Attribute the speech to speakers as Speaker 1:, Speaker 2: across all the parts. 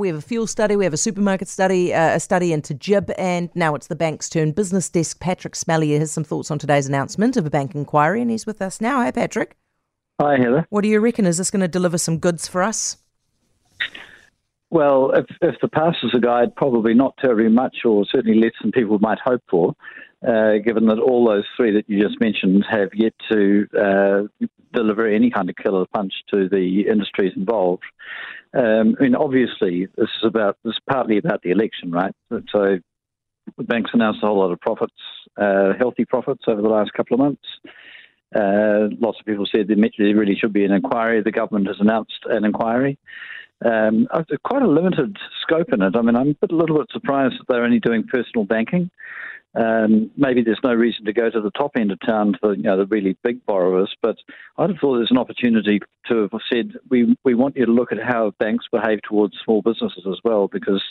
Speaker 1: We have a fuel study, we have a supermarket study, uh, a study into GIB, and now it's the bank's turn. Business desk Pattrick Smellie has some thoughts on today's announcement of a bank inquiry, and he's with us now. Hey, Pattrick.
Speaker 2: Hi, Heather.
Speaker 1: What do you reckon? Is this going to deliver some goods for us?
Speaker 2: Well, if, if the past is a guide, probably not terribly much, or certainly less than people might hope for, uh, given that all those three that you just mentioned have yet to uh, deliver any kind of killer punch to the industries involved. Um, I mean, obviously, this is about this is partly about the election, right? So the banks announced a whole lot of profits, uh, healthy profits over the last couple of months. Uh, lots of people said there really should be an inquiry. The government has announced an inquiry. Um, quite a limited scope in it. I mean, I'm a little bit surprised that they're only doing personal banking. Um, maybe there's no reason to go to the top end of town for you know the really big borrowers, but I'd have thought there's an opportunity to have said we we want you to look at how banks behave towards small businesses as well, because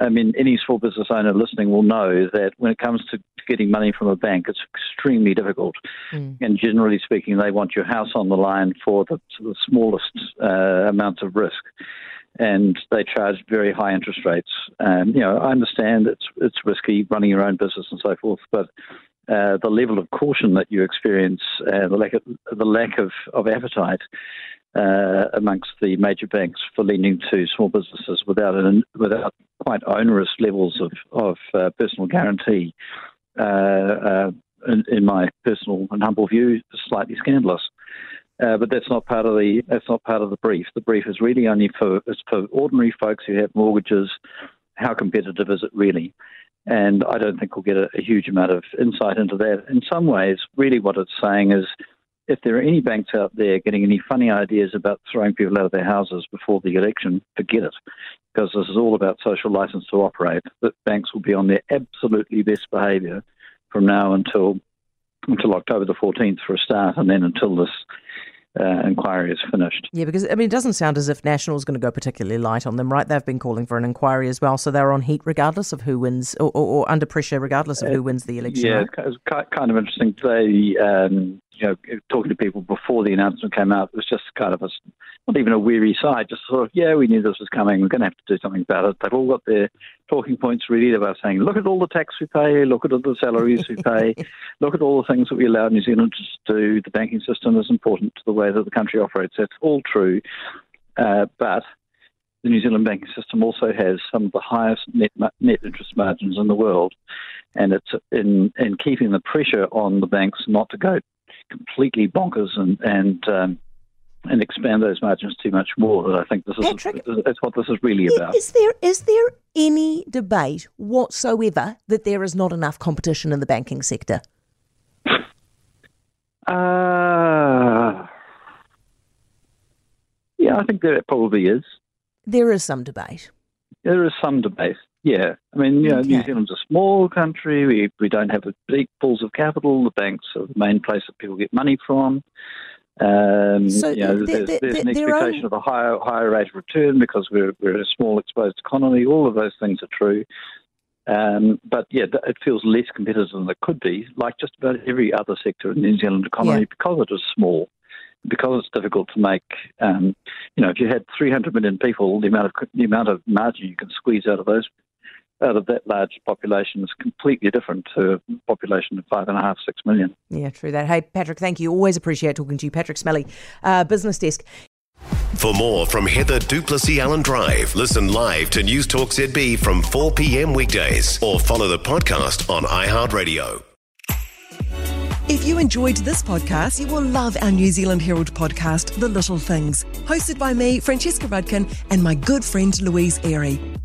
Speaker 2: I mean any small business owner listening will know that when it comes to getting money from a bank, it's extremely difficult, mm. and generally speaking, they want your house on the line for the, the smallest uh, amounts of risk and they charge very high interest rates. And you know, I understand it's it's risky running your own business and so forth, but uh, the level of caution that you experience, uh, the lack of the lack of, of appetite uh, amongst the major banks for lending to small businesses without an, without quite onerous levels of of uh, personal guarantee, uh, uh, in, in, my personal and humble view, is slightly scandalous. Uh, but that's not part of the that's not part of the brief. The brief is really only for it's for ordinary folks who have mortgages. How competitive is it really? And I don't think we'll get a, a huge amount of insight into that. In some ways, really, what it's saying is, if there are any banks out there getting any funny ideas about throwing people out of their houses before the election, forget it, because this is all about social license to operate. That banks will be on their absolutely best behaviour from now until until October the 14th for a start, and then until this uh, inquiry is finished.
Speaker 1: Yeah, because I mean, it doesn't sound as if National is going to go particularly light on them, right? They've been calling for an inquiry as well, so they're on heat regardless of who wins, or, or, or under pressure regardless of who uh, wins the election.
Speaker 2: Yeah, right? it's kind of interesting. They, um, you know, talking to people before the announcement came out, it was just kind of a not even a weary sigh, just sort of, yeah, we knew this was coming. We're going to have to do something about it. They've all got their talking points ready about saying, look at all the tax we pay, look at all the salaries we pay, look at all the things that we allow New Zealanders to do. The banking system is important to the way that the country operates. That's all true. Uh, but the New Zealand banking system also has some of the highest net, net interest margins in the world. And it's in, in keeping the pressure on the banks not to go completely bonkers and, and um, and expand those margins too much more. That I think this is Pattrick, that's what this is really about.
Speaker 1: Is there is there any debate whatsoever that there is not enough competition in the banking sector?
Speaker 2: Uh, yeah, I think there probably is.
Speaker 1: There is some debate.
Speaker 2: There is some debate. Yeah, I mean, you know, okay. New Zealand's a small country. We we don't have big pools of capital. The banks are the main place that people get money from. Um, so you know, there's, there's an expectation of a higher higher rate of return because we're we're a small exposed economy. All of those things are true. Um, but yeah, it feels less competitive than it could be, like just about every other sector in the New Zealand economy, yeah. because it is small, because it's difficult to make. Um, you know, if you had 300 million people, the amount of the amount of margin you can squeeze out of those out of that large population is completely different to a population of five and a half, six million.
Speaker 1: Yeah, true that. Hey, Pattrick, thank you. Always appreciate talking to you. Pattrick Smellie, uh, BusinessDesk.
Speaker 3: For more from Heather du Plessis-Allen Drive, listen live to Newstalk ZB from 4 p.m. weekdays or follow the podcast on iHeartRadio.
Speaker 4: If you enjoyed this podcast, you will love our New Zealand Herald podcast, The Little Things, hosted by me, Francesca Rudkin, and my good friend Louise Airy.